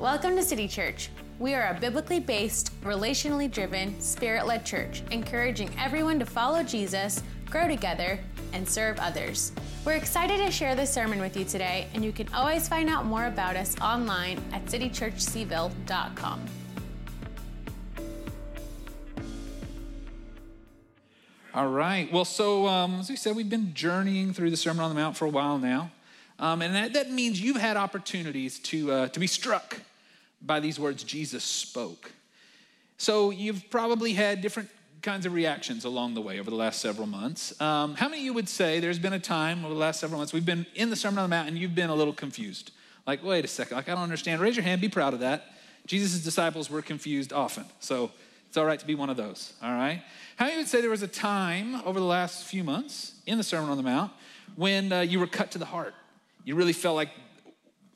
Welcome to City Church. We are a biblically based, relationally driven, spirit led church, encouraging everyone to follow Jesus, grow together, and serve others. We're excited to share this sermon with you today, and you can always find out more about us online at citychurchcville.com. All right. Well, so um, as we said, we've been journeying through the Sermon on the Mount for a while now. Um, and that, that, means you've had opportunities to, uh, to be struck by these words Jesus spoke. So you've probably had different kinds of reactions along the way over the last several months. Um, how many of you would say there's been a time over the last several months we've been in the Sermon on the Mount and you've been a little confused? Like, wait a second, like I don't understand. Raise your hand, be proud of that. Jesus' disciples were confused often. So it's all right to be one of those, all right? How many would say there was a time over the last few months in the Sermon on the Mount when uh, you were cut to the heart? You really felt like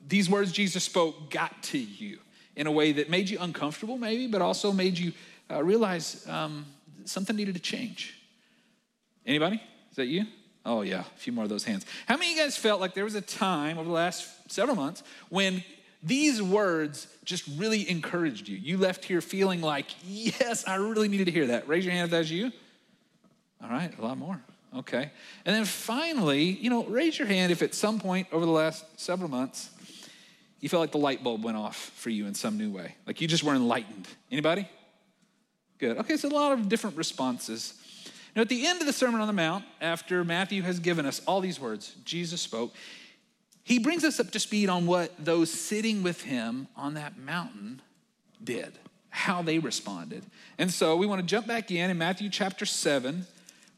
these words Jesus spoke got to you in a way that made you uncomfortable, maybe, but also made you uh, realize um, something needed to change. Anybody? Is that you? Oh, yeah, a few more of those hands. How many of you guys felt like there was a time over the last several months when these words just really encouraged you? You left here feeling like, yes, I really needed to hear that. Raise your hand if that's you. All right, a lot more. Okay. And then finally, you know, raise your hand if at some point over the last several months you felt like the light bulb went off for you in some new way. Like you just were enlightened. Anybody? Good. Okay, so a lot of different responses. Now, at the end of the Sermon on the Mount, after Matthew has given us all these words, Jesus spoke, he brings us up to speed on what those sitting with him on that mountain did, how they responded. And so we want to jump back in in Matthew chapter 7,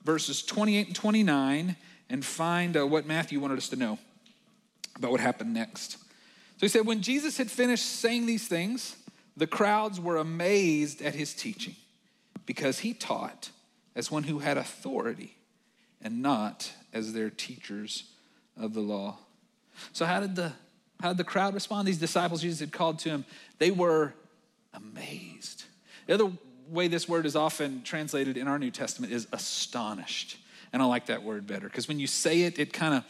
verses 28 and 29, and find uh, what Matthew wanted us to know about what happened next. So he said, When Jesus had finished saying these things, the crowds were amazed at his teaching because he taught as one who had authority and not as their teachers of the law. So, how did the, how did the crowd respond? These disciples Jesus had called to him, they were amazed. The other way this word is often translated in our New Testament is astonished. And I like that word better because when you say it, it kind of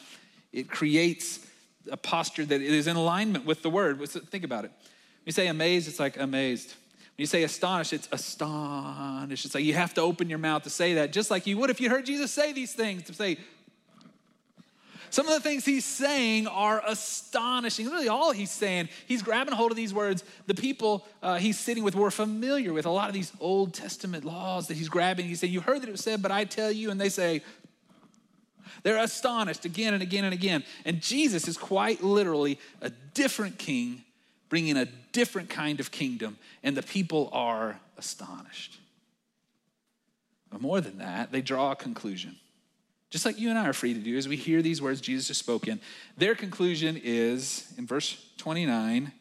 it creates a posture that is in alignment with the word. Think about it. When you say amazed, it's like amazed. When you say astonished, it's astonished. It's like you have to open your mouth to say that, just like you would if you heard Jesus say these things, to say, some of the things he's saying are astonishing. Really, all he's saying, he's grabbing hold of these words. The people uh, he's sitting with were familiar with a lot of these Old Testament laws that he's grabbing. He's saying, You heard that it was said, but I tell you. And they say, they're astonished again and again and again. And Jesus is quite literally a different king, bringing a different kind of kingdom, and the people are astonished. But more than that, they draw a conclusion. Just like you and I are free to do as we hear these words Jesus has spoken. Their conclusion is in verse 29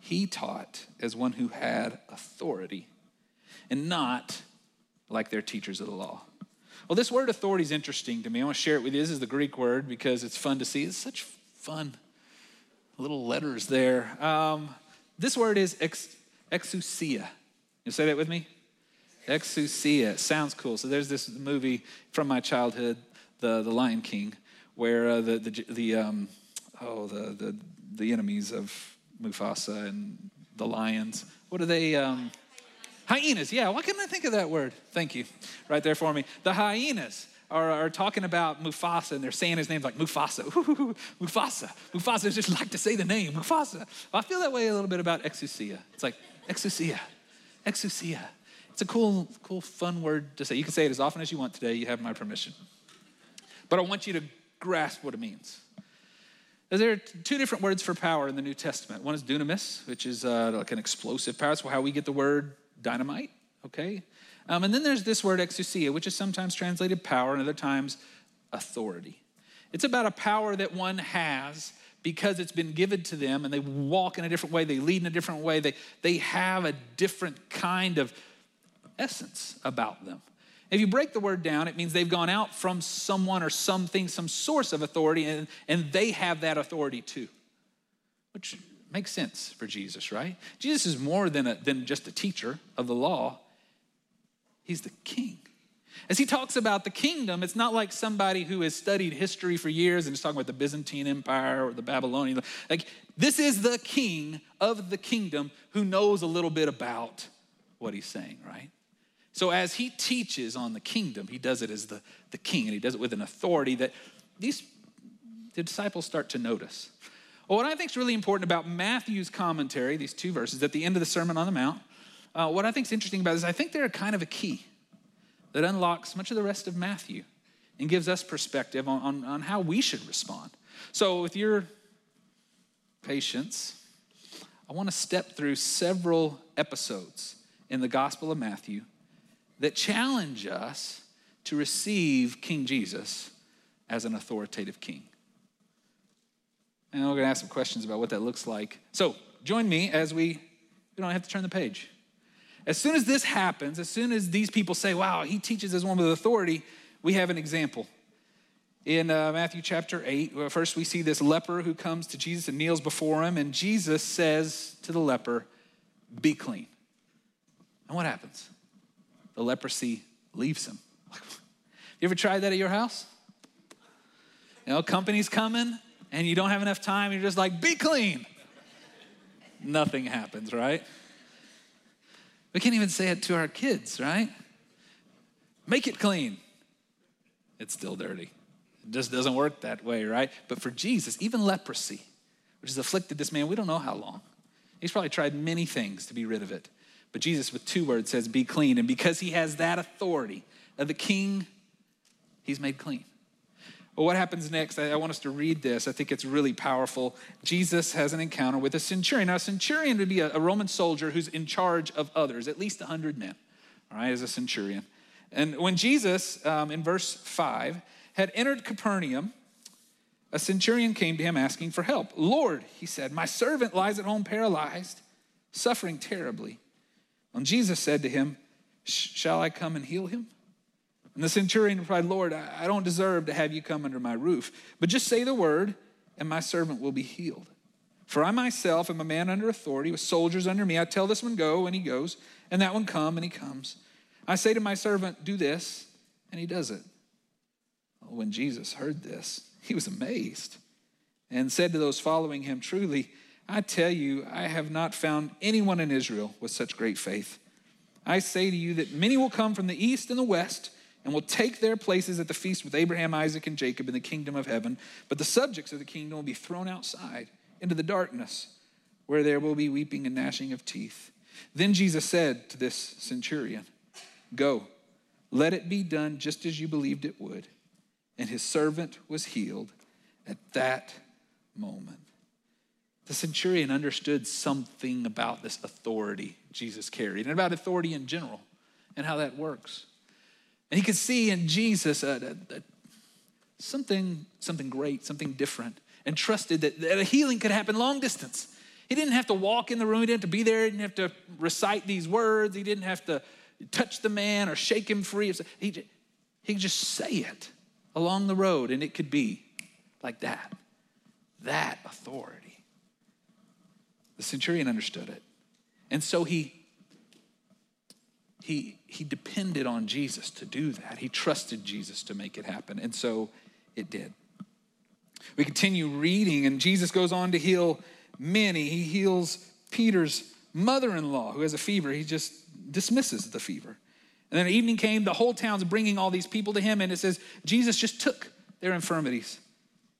he taught as one who had authority and not like their teachers of the law. Well, this word authority is interesting to me. I want to share it with you. This is the Greek word because it's fun to see. It's such fun little letters there. Um, this word is ex, exousia. You say that with me? Exousia. Sounds cool. So there's this movie from my childhood, the the Lion King, where uh, the the the um, oh the the the enemies of Mufasa and the lions. What are they? Um, Hyenas, yeah. Why couldn't I think of that word? Thank you. Right there for me. The hyenas are, are talking about Mufasa and they're saying his name like Mufasa. Ooh, Mufasa. Mufasa just like to say the name, Mufasa. I feel that way a little bit about exousia. It's like exousia, exousia. It's a cool, cool, fun word to say. You can say it as often as you want today. You have my permission. But I want you to grasp what it means. There are two different words for power in the New Testament. One is dunamis, which is uh, like an explosive power. That's how we get the word dynamite, okay? Um, and then there's this word exousia, which is sometimes translated power and other times authority. It's about a power that one has because it's been given to them and they walk in a different way, they lead in a different way, they, they have a different kind of essence about them. If you break the word down, it means they've gone out from someone or something, some source of authority, and, and they have that authority too, which Makes sense for Jesus, right? Jesus is more than, a, than just a teacher of the law, he's the king. As he talks about the kingdom, it's not like somebody who has studied history for years and is talking about the Byzantine Empire or the Babylonian. Like, this is the king of the kingdom who knows a little bit about what he's saying, right? So as he teaches on the kingdom, he does it as the, the king, and he does it with an authority that these the disciples start to notice. Well, what I think is really important about Matthew's commentary, these two verses at the end of the Sermon on the Mount, uh, what I think is interesting about this, I think they're kind of a key that unlocks much of the rest of Matthew and gives us perspective on, on, on how we should respond. So, with your patience, I want to step through several episodes in the Gospel of Matthew that challenge us to receive King Jesus as an authoritative king. And we're going to ask some questions about what that looks like. So, join me as we, we don't have to turn the page. As soon as this happens, as soon as these people say, wow, he teaches as one with authority, we have an example. In uh, Matthew chapter 8, first we see this leper who comes to Jesus and kneels before him, and Jesus says to the leper, Be clean. And what happens? The leprosy leaves him. you ever tried that at your house? You know, company's coming, and you don't have enough time, you're just like, Be clean. Nothing happens, right? We can't even say it to our kids, right? Make it clean. It's still dirty. It just doesn't work that way, right? But for Jesus, even leprosy, which has afflicted this man, we don't know how long. He's probably tried many things to be rid of it. But Jesus, with two words, says, Be clean. And because he has that authority of the king, he's made clean. Well, what happens next? I, want us to read this. I think it's really powerful. Jesus has an encounter with a centurion. Now, a centurion would be a, a Roman soldier who's in charge of others, at least 100 men, all right, as a centurion. And when Jesus, um, in verse 5, had entered Capernaum, a centurion came to him asking for help. Lord, he said, my servant lies at home paralyzed, suffering terribly. And Jesus said to him, Shall I come and heal him? And the centurion replied, Lord, I don't deserve to have you come under my roof, but just say the word, and my servant will be healed. For I myself am a man under authority with soldiers under me. I tell this one, go, and he goes, and that one, come, and he comes. I say to my servant, do this, and he does it. When Jesus heard this, he was amazed and said to those following him, Truly, I tell you, I have not found anyone in Israel with such great faith. I say to you that many will come from the east and the west and will take their places at the feast with Abraham, Isaac, and Jacob in the kingdom of heaven. But the subjects of the kingdom will be thrown outside into the darkness, where there will be weeping and gnashing of teeth. Then Jesus said to this centurion, Go, let it be done just as you believed it would. And his servant was healed at that moment. The centurion understood something about this authority Jesus carried and about authority in general and how that works. And he could see in Jesus a, a, a, something, something great, something different, and trusted that, that a healing could happen long distance. He didn't have to walk in the room, he didn't have to be there, he didn't have to recite these words, he didn't have to touch the man or shake him free. He, he could just say it along the road, and it could be like that. That authority. The centurion understood it. And so he he, he depended on Jesus to do that. He trusted Jesus to make it happen. And so it did. We continue reading, and Jesus goes on to heal many. He heals Peter's mother in law who has a fever. He just dismisses the fever. And then evening came, the whole town's bringing all these people to him, and it says Jesus just took their infirmities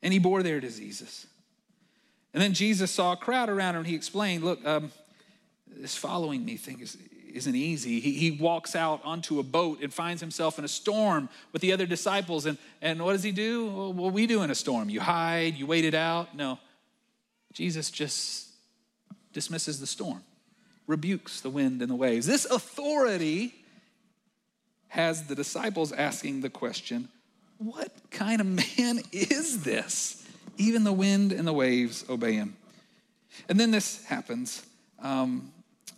and he bore their diseases. And then Jesus saw a crowd around him, and he explained, Look, um, this following me thing is, isn't easy. He, he walks out onto a boat and finds himself in a storm with the other disciples. And, and what does he do? Well, what we do in a storm? You hide, you wait it out? No. Jesus just dismisses the storm, rebukes the wind and the waves. This authority has the disciples asking the question what kind of man is this? Even the wind and the waves obey him. And then this happens. Um,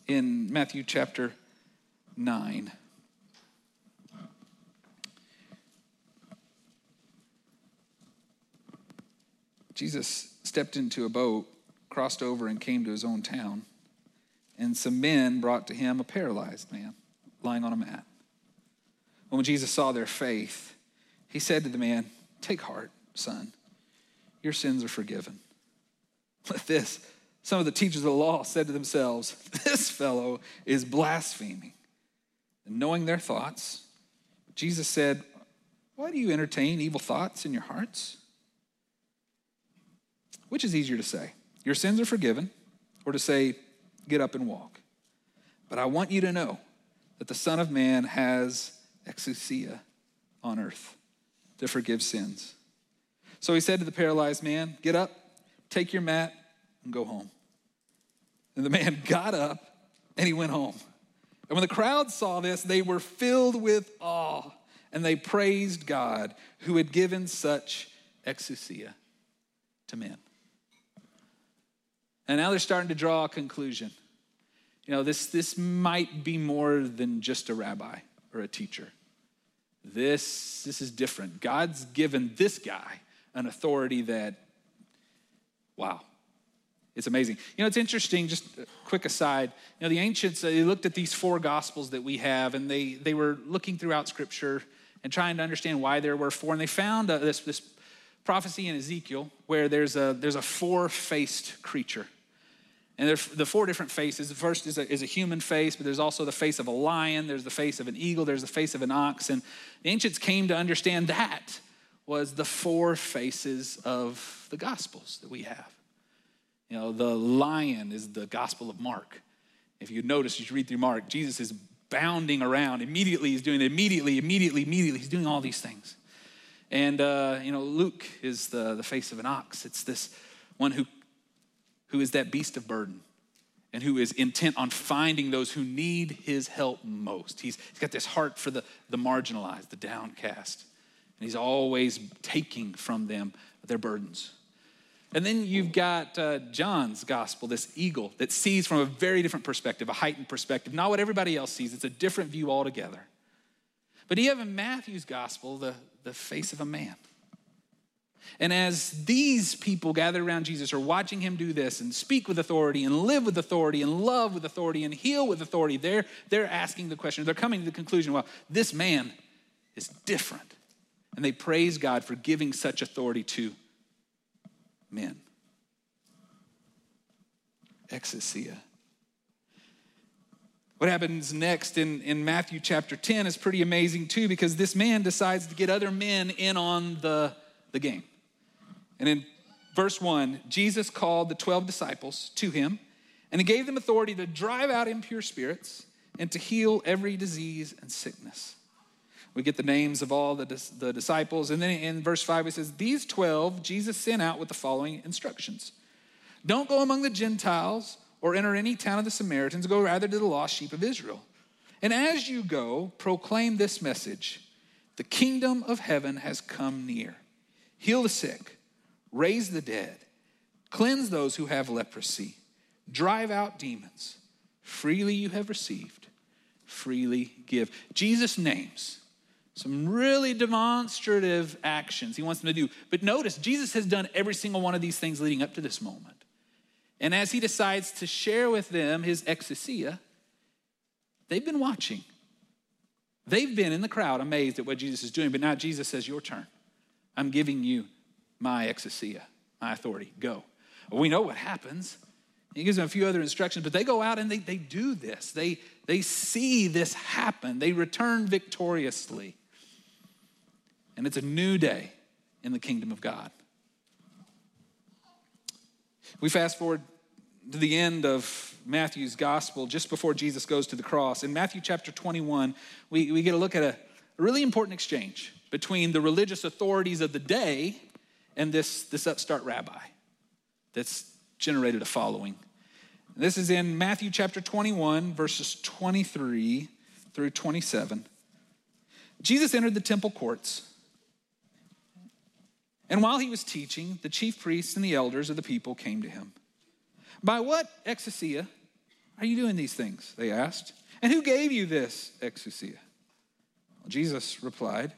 in Matthew chapter 9. Jesus stepped into a boat, crossed over, and came to his own town. And some men brought to him a paralyzed man lying on a mat. when Jesus saw their faith, he said to the man, Take heart, son. Your sins are forgiven. Let this, some of the teachers of the law said to themselves, This fellow is blaspheming. And knowing their thoughts, Jesus said, Why do you entertain evil thoughts in your hearts? Which is easier to say, Your sins are forgiven, or to say, Get up and walk? But I want you to know that the Son of Man has exousia on earth to forgive sins. So he said to the paralyzed man, Get up, take your mat, and go home. And the man got up and he went home. And when the crowd saw this, they were filled with awe and they praised God who had given such exousia to men. And now they're starting to draw a conclusion. You know, this, this might be more than just a rabbi or a teacher. This, this is different. God's given this guy an authority that, wow, it's amazing. You know, it's interesting, just quick aside. You know, the ancients, they looked at these four gospels that we have, and they, they were looking throughout scripture and trying to understand why there were four. And they found uh, this, this prophecy in Ezekiel where there's a, there's a four faced creature. And there's the four different faces. The first is a, is a human face, but there's also the face of a lion, there's the face of an eagle, there's the face of an ox. And the ancients came to understand that was the four faces of the gospels that we have. You know, the lion is the gospel of Mark. If you notice, you read through Mark, Jesus is bounding around. Immediately, he's doing it. Immediately, immediately, immediately, he's doing all these things. And, uh, you know, Luke is the, the face of an ox. It's this one who who is that beast of burden and who is intent on finding those who need his help most. He's, he's got this heart for the, the marginalized, the downcast, and he's always taking from them their burdens. And then you've got uh, John's gospel, this eagle that sees from a very different perspective, a heightened perspective, not what everybody else sees. It's a different view altogether. But you have in Matthew's gospel the, the face of a man and as these people gathered around Jesus are watching him do this and speak with authority and live with authority and love with authority and heal with authority, they're, they're asking the question, they're coming to the conclusion, well, this man is different. And they praise God for giving such authority to men. Exousia. What happens next in, in Matthew chapter 10 is pretty amazing too, because this man decides to get other men in on the, the game. And in verse 1, Jesus called the 12 disciples to him, and he gave them authority to drive out impure spirits and to heal every disease and sickness. We get the names of all the, the disciples. And then in verse 5, it says, These 12 Jesus sent out with the following instructions Don't go among the Gentiles or enter any town of the Samaritans, go rather to the lost sheep of Israel. And as you go, proclaim this message The kingdom of heaven has come near. Heal the sick raise the dead, cleanse those who have leprosy, drive out demons. Freely you have received, freely give. Jesus names some really demonstrative actions he wants them to do. But notice, Jesus has done every single one of these things leading up to this moment. And as he decides to share with them his exousia, they've been watching. They've been in the crowd amazed at what Jesus is doing, but now Jesus says, Your turn. I'm giving you my exousia, my authority. Go. We know what happens. He gives them a few other instructions, but they go out and they, they do this. They, they see this happen. They return victoriously. And it's a new day in the kingdom of God. We fast forward to the end of Matthew's gospel, just before Jesus goes to the cross. In Matthew chapter 21, we, we get a look at a, really important exchange between the religious authorities of the day and this, this upstart rabbi that's generated a following. This is in Matthew chapter 21, verses 23 through 27. Jesus entered the temple courts. And while he was teaching, the chief priests and the elders of the people came to him. By what exousia are you doing these things? They asked. And who gave you this exousia? Well, Jesus replied,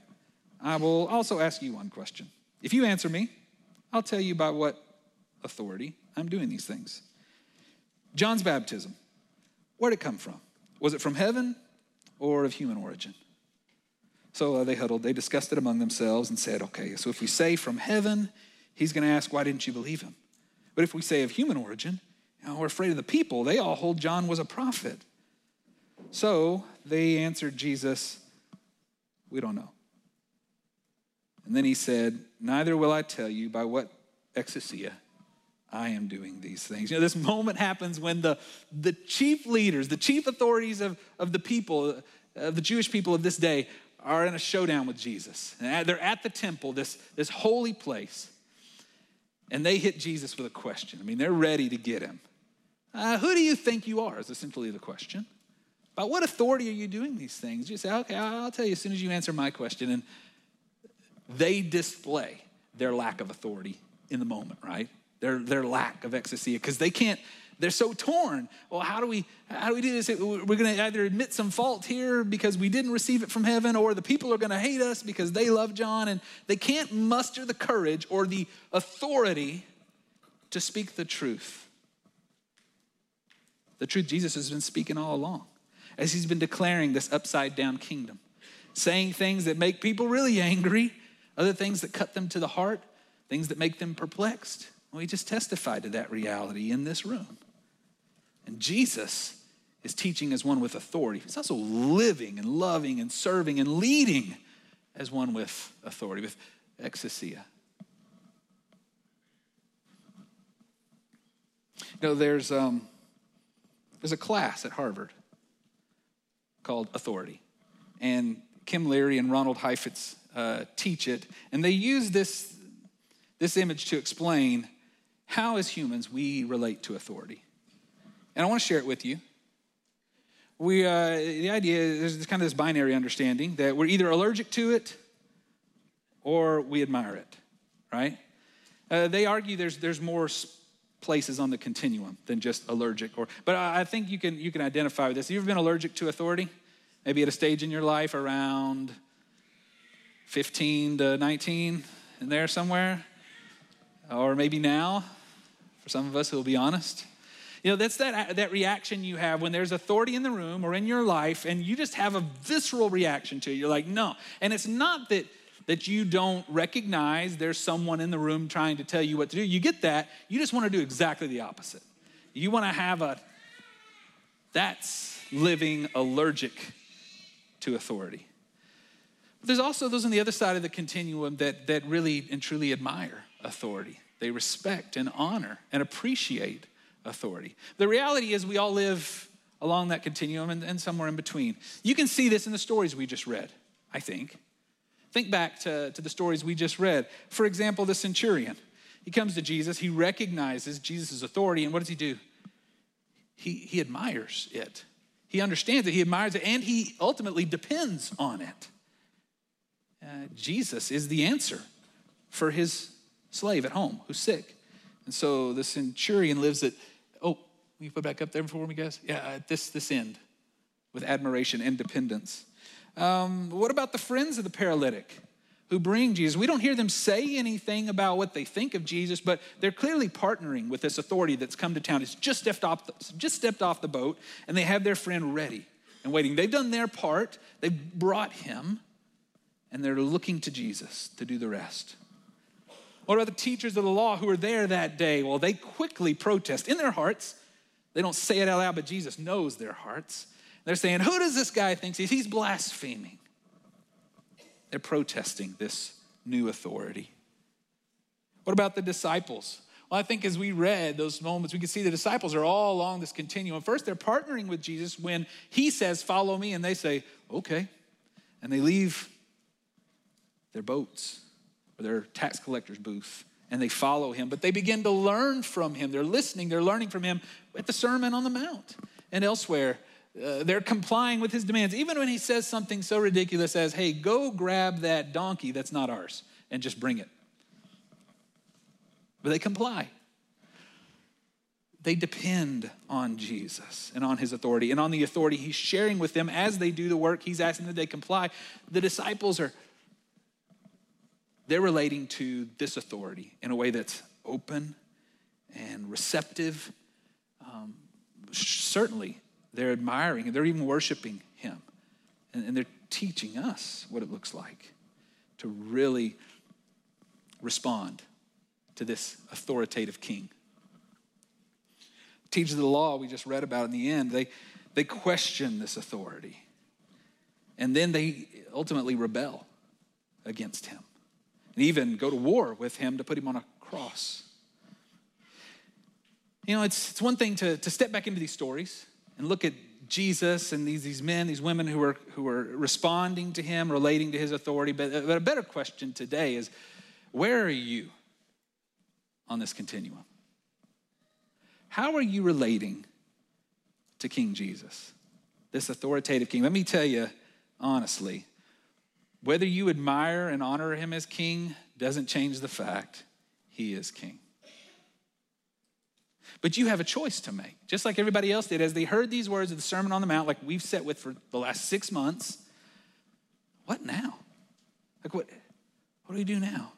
I will also ask you one question. If you answer me, I'll tell you by what authority I'm doing these things. John's baptism, where'd it come from? Was it from heaven or of human origin? So uh, they huddled, they discussed it among themselves and said, okay, so if we say from heaven, he's going to ask, why didn't you believe him? But if we say of human origin, you know, we're afraid of the people. They all hold John was a prophet. So they answered Jesus, we don't know. And then he said, Neither will I tell you by what exousia I am doing these things. You know, this moment happens when the, the chief leaders, the chief authorities of, of the people, of the Jewish people of this day, are in a showdown with Jesus. And they're at the temple, this, this holy place, and they hit Jesus with a question. I mean, they're ready to get him. Uh, who do you think you are? Is essentially the question. By what authority are you doing these things? You say, okay, I'll tell you as soon as you answer my question. And they display their lack of authority in the moment, right? Their, their lack of exousia, because they can't, they're so torn. Well, how do we how do we do this? We're going to either admit some fault here because we didn't receive it from heaven, or the people are going to hate us because they love John, and they can't muster the courage or the authority to speak the truth. The truth Jesus has been speaking all along as he's been declaring this upside down kingdom, saying things that make people really angry, other things that cut them to the heart, things that make them perplexed. We just testified to that reality in this room. And Jesus is teaching as one with authority. He's also living and loving and serving and leading as one with authority, with exousia. You know, there's, um, there's a class at Harvard called Authority. And Kim Leary and Ronald Heifetz uh, teach it. And they use this, this image to explain how, as humans, we relate to authority. And I want to share it with you. We, uh, the idea is kind of this binary understanding that we're either allergic to it or we admire it, right? Uh, they argue there's, there's more places on the continuum than just allergic or but i think you can you can identify with this you ever been allergic to authority maybe at a stage in your life around 15 to 19 in there somewhere or maybe now for some of us who will be honest you know that's that that reaction you have when there's authority in the room or in your life and you just have a visceral reaction to it you're like no and it's not that that you don't recognize there's someone in the room trying to tell you what to do. You get that. You just want to do exactly the opposite. You want to have a, that's living allergic to authority. But there's also those on the other side of the continuum that, that really and truly admire authority. They respect and honor and appreciate authority. The reality is, we all live along that continuum and, and somewhere in between. You can see this in the stories we just read, I think. Think back to, to the stories we just read. For example, the centurion. He comes to Jesus, he recognizes Jesus' authority, and what does he do? He, he admires it. He understands it, he admires it, and he ultimately depends on it. Uh, Jesus is the answer for his slave at home who's sick. And so the centurion lives at, oh, we put back up there for me, guys? Yeah, at this, this end with admiration and dependence. Um, what about the friends of the paralytic who bring Jesus? We don't hear them say anything about what they think of Jesus, but they're clearly partnering with this authority that's come to town. It's just stepped off the, just stepped off the boat, and they have their friend ready and waiting. They've done their part. They've brought him, and they're looking to Jesus to do the rest. What about the teachers of the law who were there that day? Well, they quickly protest in their hearts. They don't say it out loud, but Jesus knows their hearts. They're saying, Who does this guy think he's? He's blaspheming. They're protesting this new authority. What about the disciples? Well, I think as we read those moments, we can see the disciples are all along this continuum. First, they're partnering with Jesus when he says, Follow me, and they say, Okay. And they leave their boats or their tax collector's booth and they follow him, but they begin to learn from him. They're listening, they're learning from him at the Sermon on the Mount and elsewhere. Uh, they're complying with his demands, even when he says something so ridiculous as, hey, go grab that donkey that's not ours and just bring it. But they comply. They depend on Jesus and on his authority and on the authority he's sharing with them as they do the work he's asking that they comply. The disciples are, they're relating to this authority in a way that's open and receptive. Um, certainly they're admiring and they're even worshiping him. And, and they're teaching us what it looks like to really respond to this authoritative king. Teachers of the law we just read about in the end, they, they question this authority. And then they ultimately rebel against him and even go to war with him to put him on a cross. You know, it's, it's one thing to, to step back into these stories and look at Jesus and these, these men, these women who are, who are responding to him, relating to his authority. But, but a better question today is where are you on this continuum? How are you relating to King Jesus, this authoritative king? Let me tell you honestly, whether you admire and honor him as king doesn't change the fact he is king. But you have a choice to make, just like everybody else did as they heard these words of the Sermon on the Mount, like we've sat with for the last six months. What now? Like, what, what do we do now?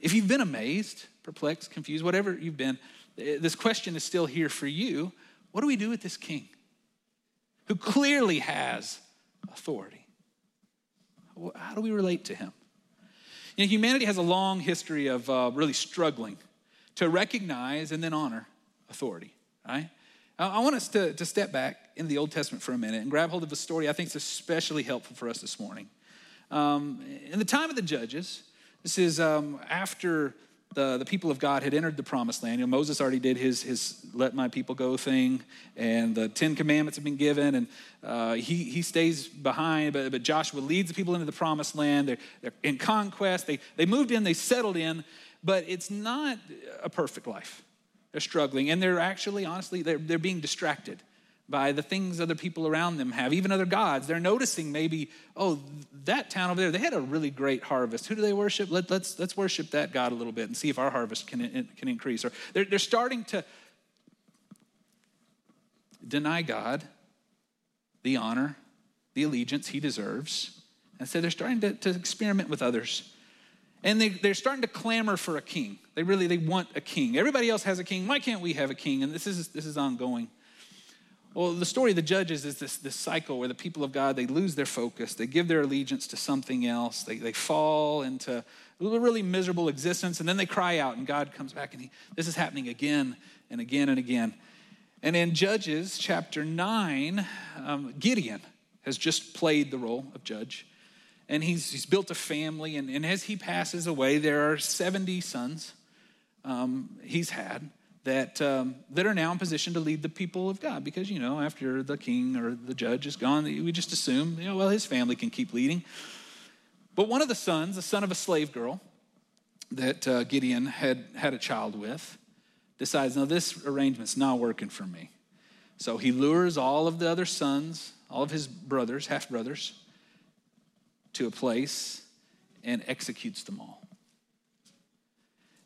If you've been amazed, perplexed, confused, whatever you've been, eh, this question is still here for you. What do we do with this king who clearly has authority? How do we relate to him? You know, humanity has a long history of uh, really struggling to recognize and then honor authority, right? I want us to, to step back in the Old Testament for a minute and grab hold of a story I think is especially helpful for us this morning. Um, in the time of the judges, this is um, after the, the people of God had entered the promised land. You know, Moses already did his, his let my people go thing, and the Ten Commandments have been given, and uh, he, he stays behind, but, but Joshua leads the people into the promised land. They're, they're in conquest. They, they moved in, they settled in, but it's not a perfect life. They're struggling, and they're actually, honestly, they're, they're being distracted by the things other people around them have, even other gods. They're noticing maybe, oh, that town over there, they had a really great harvest. Who do they worship? Let, us let's, let's worship that God a little bit and see if our harvest can, can increase. Or they're, they're starting to deny God the honor, the allegiance he deserves. And so they're starting to, to experiment with others and they, they're starting to clamor for a king they really they want a king everybody else has a king why can't we have a king and this is this is ongoing well the story of the judges is this, this cycle where the people of god they lose their focus they give their allegiance to something else they, they fall into a really miserable existence and then they cry out and god comes back and he, this is happening again and again and again and in judges chapter 9 um, gideon has just played the role of judge and he's, he's built a family. And, and as he passes away, there are 70 sons um, he's had that, um, that are now in position to lead the people of God. Because, you know, after the king or the judge is gone, we just assume, you know, well, his family can keep leading. But one of the sons, the son of a slave girl that uh, Gideon had had a child with, decides, now this arrangement's not working for me. So he lures all of the other sons, all of his brothers, half brothers, to a place and executes them all.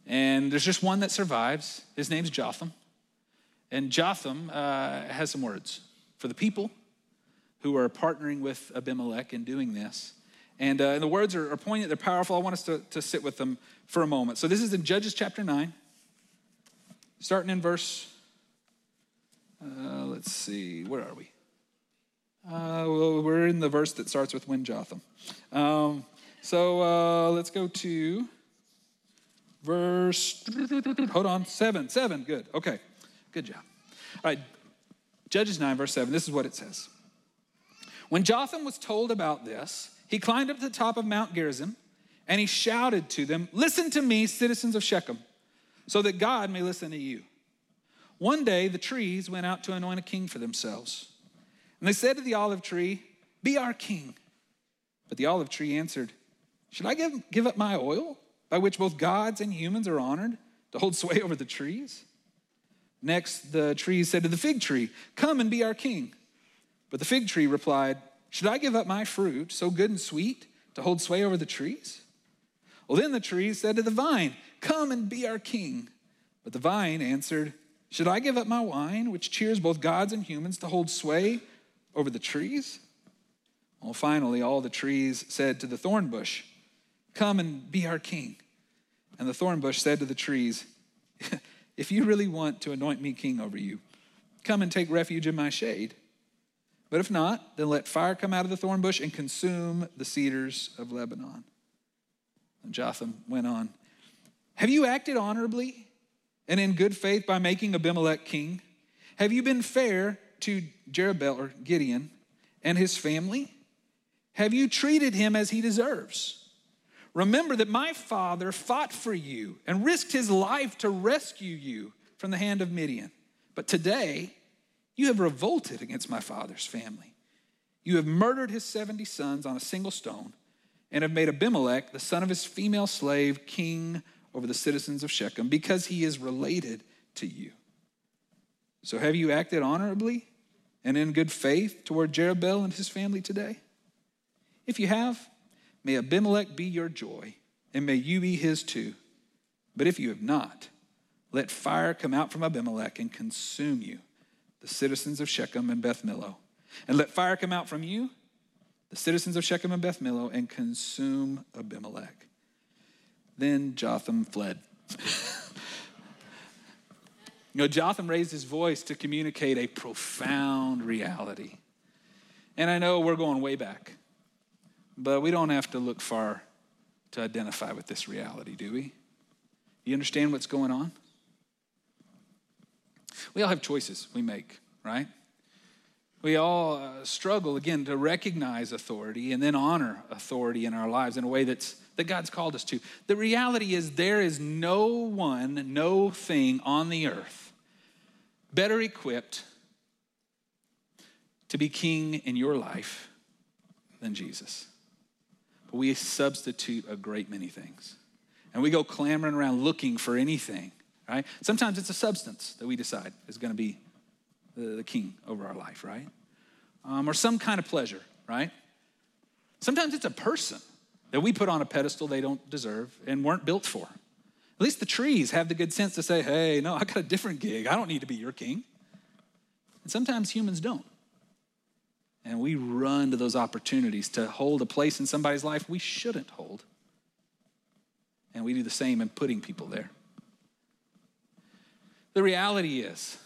And there's just one that survives. His name's Jotham. And Jotham uh, has some words for the people who are partnering with Abimelech in doing this. And, uh, and the words are, are, poignant, they're powerful. I want us to, to sit with them for a moment. So this is in Judges chapter 9, starting in verse, uh, let's see, where are we? Uh, well, we're in the verse that starts with when Jotham. Um, so uh, let's go to verse, hold on, seven, seven, good, okay, good job. All right, Judges 9, verse 7, this is what it says. When Jotham was told about this, he climbed up to the top of Mount Gerizim and he shouted to them, Listen to me, citizens of Shechem, so that God may listen to you. One day the trees went out to anoint a king for themselves. And they said to the olive tree, Be our king. But the olive tree answered, Should I give, give up my oil, by which both gods and humans are honored, to hold sway over the trees? Next, the trees said to the fig tree, Come and be our king. But the fig tree replied, Should I give up my fruit, so good and sweet, to hold sway over the trees? Well, then the trees said to the vine, Come and be our king. But the vine answered, Should I give up my wine, which cheers both gods and humans, to hold sway over the trees? Well, finally, all the trees said to the thorn bush, Come and be our king. And the thorn bush said to the trees, If you really want to anoint me king over you, come and take refuge in my shade. But if not, then let fire come out of the thorn bush and consume the cedars of Lebanon. And Jotham went on Have you acted honorably and in good faith by making Abimelech king? Have you been fair to Jerubbaal or Gideon and his family? Have you treated him as he deserves? Remember that my father fought for you and risked his life to rescue you from the hand of Midian. But today, you have revolted against my father's family. You have murdered his 70 sons on a single stone and have made Abimelech, the son of his female slave, king over the citizens of Shechem because he is related to you. So have you acted honorably and in good faith toward Jerubbaal and his family today? If you have, may Abimelech be your joy, and may you be his too. But if you have not, let fire come out from Abimelech and consume you, the citizens of Shechem and Beth Millo. And let fire come out from you, the citizens of Shechem and Beth Millo, and consume Abimelech. Then Jotham fled. you know, Jotham raised his voice to communicate a profound reality. And I know we're going way back. But we don't have to look far to identify with this reality, do we? You understand what's going on? We all have choices we make, right? We all uh, struggle, again, to recognize authority and then honor authority in our lives in a way that's, that God's called us to. The reality is, there is no one, no thing on the earth better equipped to be king in your life than Jesus we substitute a great many things. And we go clamoring around looking for anything, right? Sometimes it's a substance that we decide is going to be the, the, king over our life, right? Um, or some kind of pleasure, right? Sometimes it's a person that we put on a pedestal they don't deserve and weren't built for. At least the trees have the good sense to say, hey, no, I got a different gig. I don't need to be your king. And sometimes humans don't. And we run to those opportunities to hold a place in somebody's life we shouldn't hold. And we do the same in putting people there. The reality is,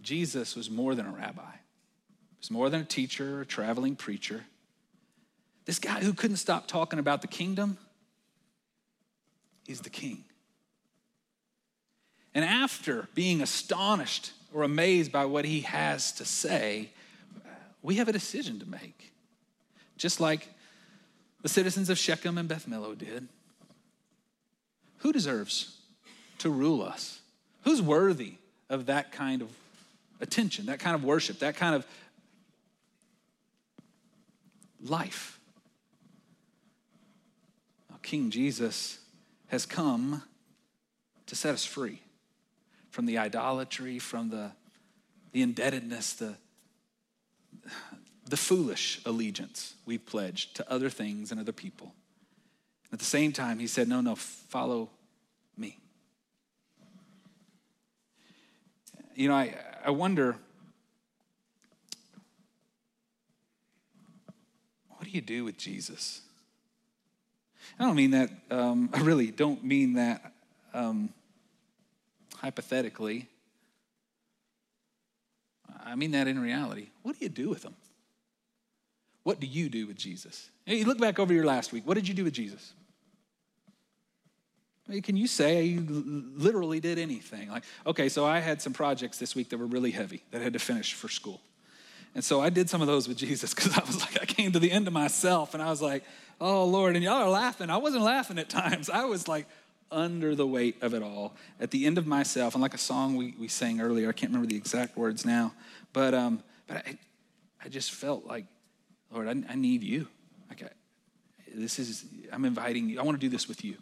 Jesus was more than a rabbi. He was more than a teacher, a traveling preacher. This guy who couldn't stop talking about the kingdom, he's the king. And after being astonished or amazed by what he has to say, we have a decision to make, just like the citizens of Shechem and Beth did. Who deserves to rule us? Who's worthy of that kind of attention, that kind of worship, that kind of life? King Jesus has come to set us free from the idolatry, from the, the indebtedness, the, the foolish allegiance we've pledged to other things and other people. At the same time, he said, No, no, follow me. You know, I, I wonder what do you do with Jesus? I don't mean that, um, I really don't mean that um, hypothetically. I mean that in reality. What do you do with them? What do you do with Jesus? You look back over your last week. What did you do with Jesus? Can you say you literally did anything? Like, okay, so I had some projects this week that were really heavy that I had to finish for school. And so I did some of those with Jesus because I was like, I came to the end of myself and I was like, oh Lord, and y'all are laughing. I wasn't laughing at times. I was like under the weight of it all at the end of myself. And like a song we, we sang earlier, I can't remember the exact words now, but, um, but I, I just felt like, Lord, I, I need you. Like, I, this is, I'm inviting you. I want to do this with you.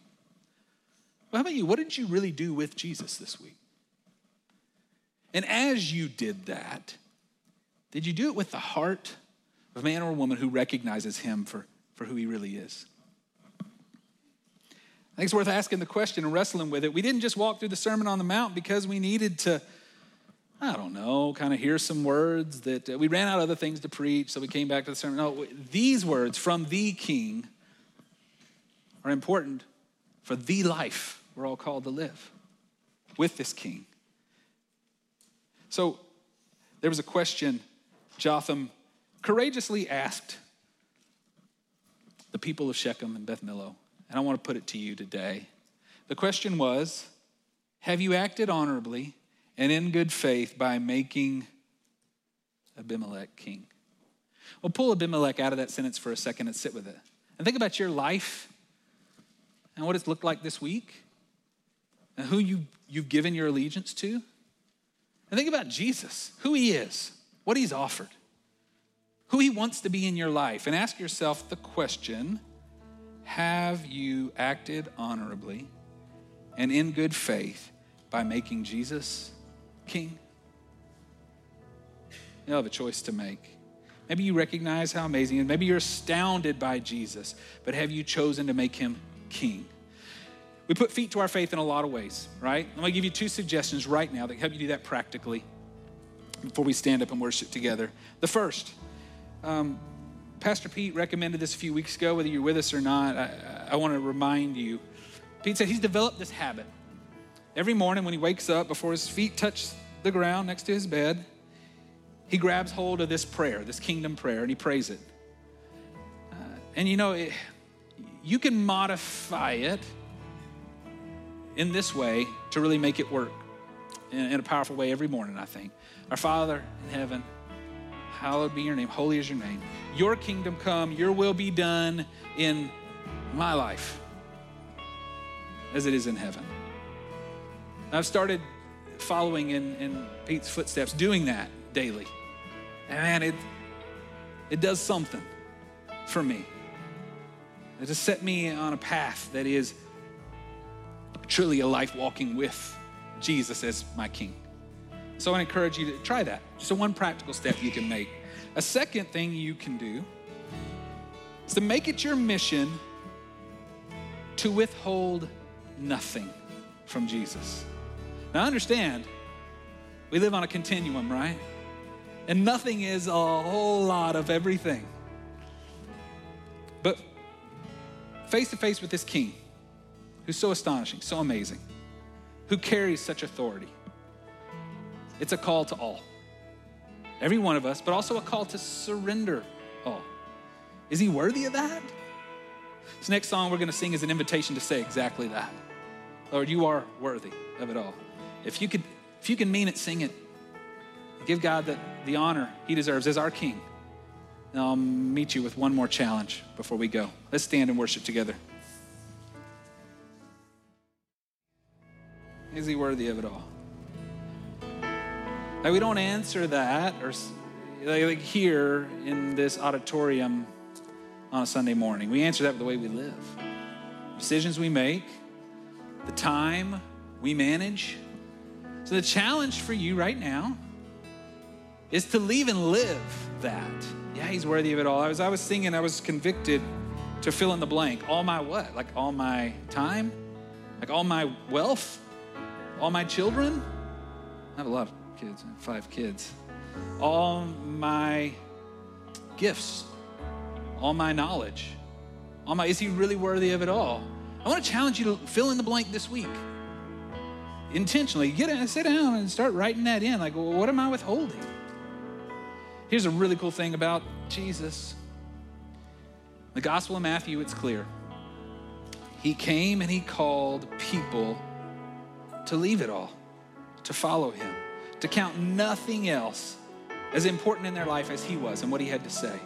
Well, how about you? What did you really do with Jesus this week? And as you did that, did you do it with the heart of a man or a woman who recognizes him for, for who he really is? I think it's worth asking the question and wrestling with it. We didn't just walk through the Sermon on the Mount because we needed to I don't know, kind of hear some words that uh, we ran out of other things to preach, so we came back to the sermon. No, these words from the King are important for the life we're all called to live with this King. So there was a question Jotham courageously asked the people of Shechem and Beth Millo, and I want to put it to you today. The question was Have you acted honorably and in good faith by making Abimelech king? Well, pull Abimelech out of that sentence for a second and sit with it. And think about your life and what it's looked like this week and who you, you've given your allegiance to. And think about Jesus, who he is, what he's offered who He wants to be in your life, and ask yourself the question Have you acted honorably and in good faith by making Jesus king? You'll have a choice to make. Maybe you recognize how amazing, and maybe you're astounded by Jesus, but have you chosen to make him king? We put feet to our faith in a lot of ways, right? I'm gonna give you two suggestions right now that help you do that practically before we stand up and worship together. The first, um, Pastor Pete recommended this a few weeks ago, whether you're with us or not. I, I want to remind you. Pete said he's developed this habit. Every morning when he wakes up, before his feet touch the ground next to his bed, he grabs hold of this prayer, this kingdom prayer, and he prays it. Uh, and you know, it, you can modify it in this way to really make it work in, in a powerful way every morning, I think. Our Father in heaven, Hallowed be your name. Holy is your name. Your kingdom come, your will be done in my life as it is in heaven. I've started following in, in Pete's footsteps, doing that daily. And man, it, it does something for me. It has set me on a path that is truly a life walking with Jesus as my King. So I encourage you to try that. Just one practical step you can make. A second thing you can do is to make it your mission to withhold nothing from Jesus. Now, understand, we live on a continuum, right? And nothing is a whole lot of everything. But face to face with this king, who's so astonishing, so amazing, who carries such authority, it's a call to all. Every one of us, but also a call to surrender all. Is he worthy of that? This next song we're going to sing is an invitation to say exactly that. Lord, you are worthy of it all. If you could, if you can mean it, sing it. Give God the, the honor he deserves as our King. And I'll meet you with one more challenge before we go. Let's stand and worship together. Is he worthy of it all? Like we don't answer that or like here in this auditorium on a Sunday morning. We answer that with the way we live. Decisions we make, the time we manage. So the challenge for you right now is to leave and live that. Yeah, he's worthy of it all. I was I was singing, I was convicted to fill in the blank. All my what? Like all my time? Like all my wealth? All my children? I have a lot of kids, five kids. All my gifts, all my knowledge, all my, is he really worthy of it all? I want to challenge you to fill in the blank this week. Intentionally, get in, sit down and start writing that in. Like, what am I withholding? Here's a really cool thing about Jesus. The Gospel of Matthew, it's clear. He came and he called people to leave it all, to follow him to count nothing else as important in their life as he was and what he had to say.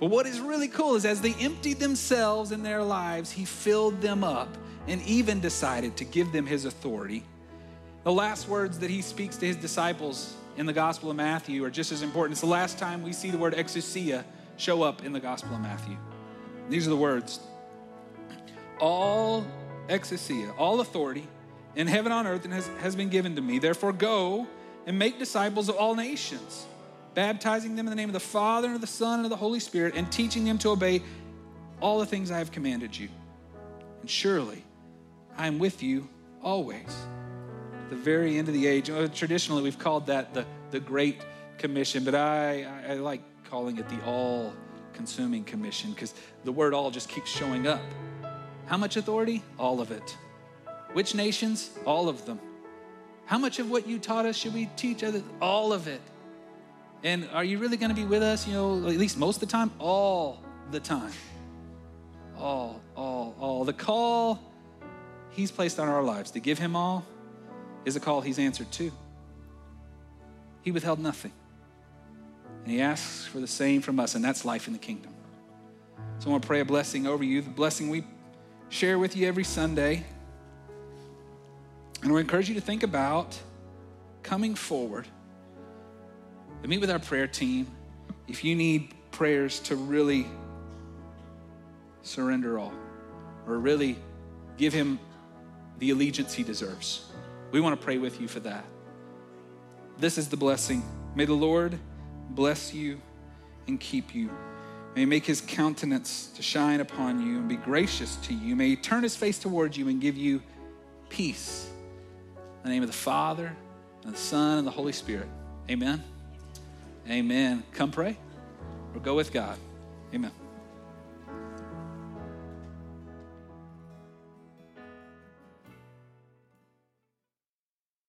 But what is really cool is as they emptied themselves in their lives, he filled them up and even decided to give them his authority. The last words that he speaks to his disciples in the Gospel of Matthew are just as important. It's the last time we see the word exousia show up in the Gospel of Matthew. These are the words All exousia, all authority in heaven and on earth has, has been given to me. Therefore, go and make disciples of all nations, baptizing them in the name of the Father and of the Son and of the Holy Spirit, and teaching them to obey all the things I have commanded you. And surely I am with you always, the very end of the age. Uh, traditionally, we've called that the, the Great Commission, but I, I like calling it the all consuming commission because the word all just keeps showing up. How much authority? All of it. Which nations? All of them. How much of what you taught us should we teach others? All of it. And are you really going to be with us, you know, at least most of the time? All the time. All, all, all. The call He's placed on our lives to give Him all is a call He's answered to. He withheld nothing. And He asks for the same from us, and that's life in the kingdom. So I want to pray a blessing over you, the blessing we share with you every Sunday. And we encourage you to think about coming forward and meet with our prayer team if you need prayers to really surrender all or really give him the allegiance he deserves. We want to pray with you for that. This is the blessing. May the Lord bless you and keep you. May he make his countenance to shine upon you and be gracious to you. May he turn his face towards you and give you peace. In the name of the Father, and the Son, and the Holy Spirit. Amen. Amen. Come pray or go with God. Amen.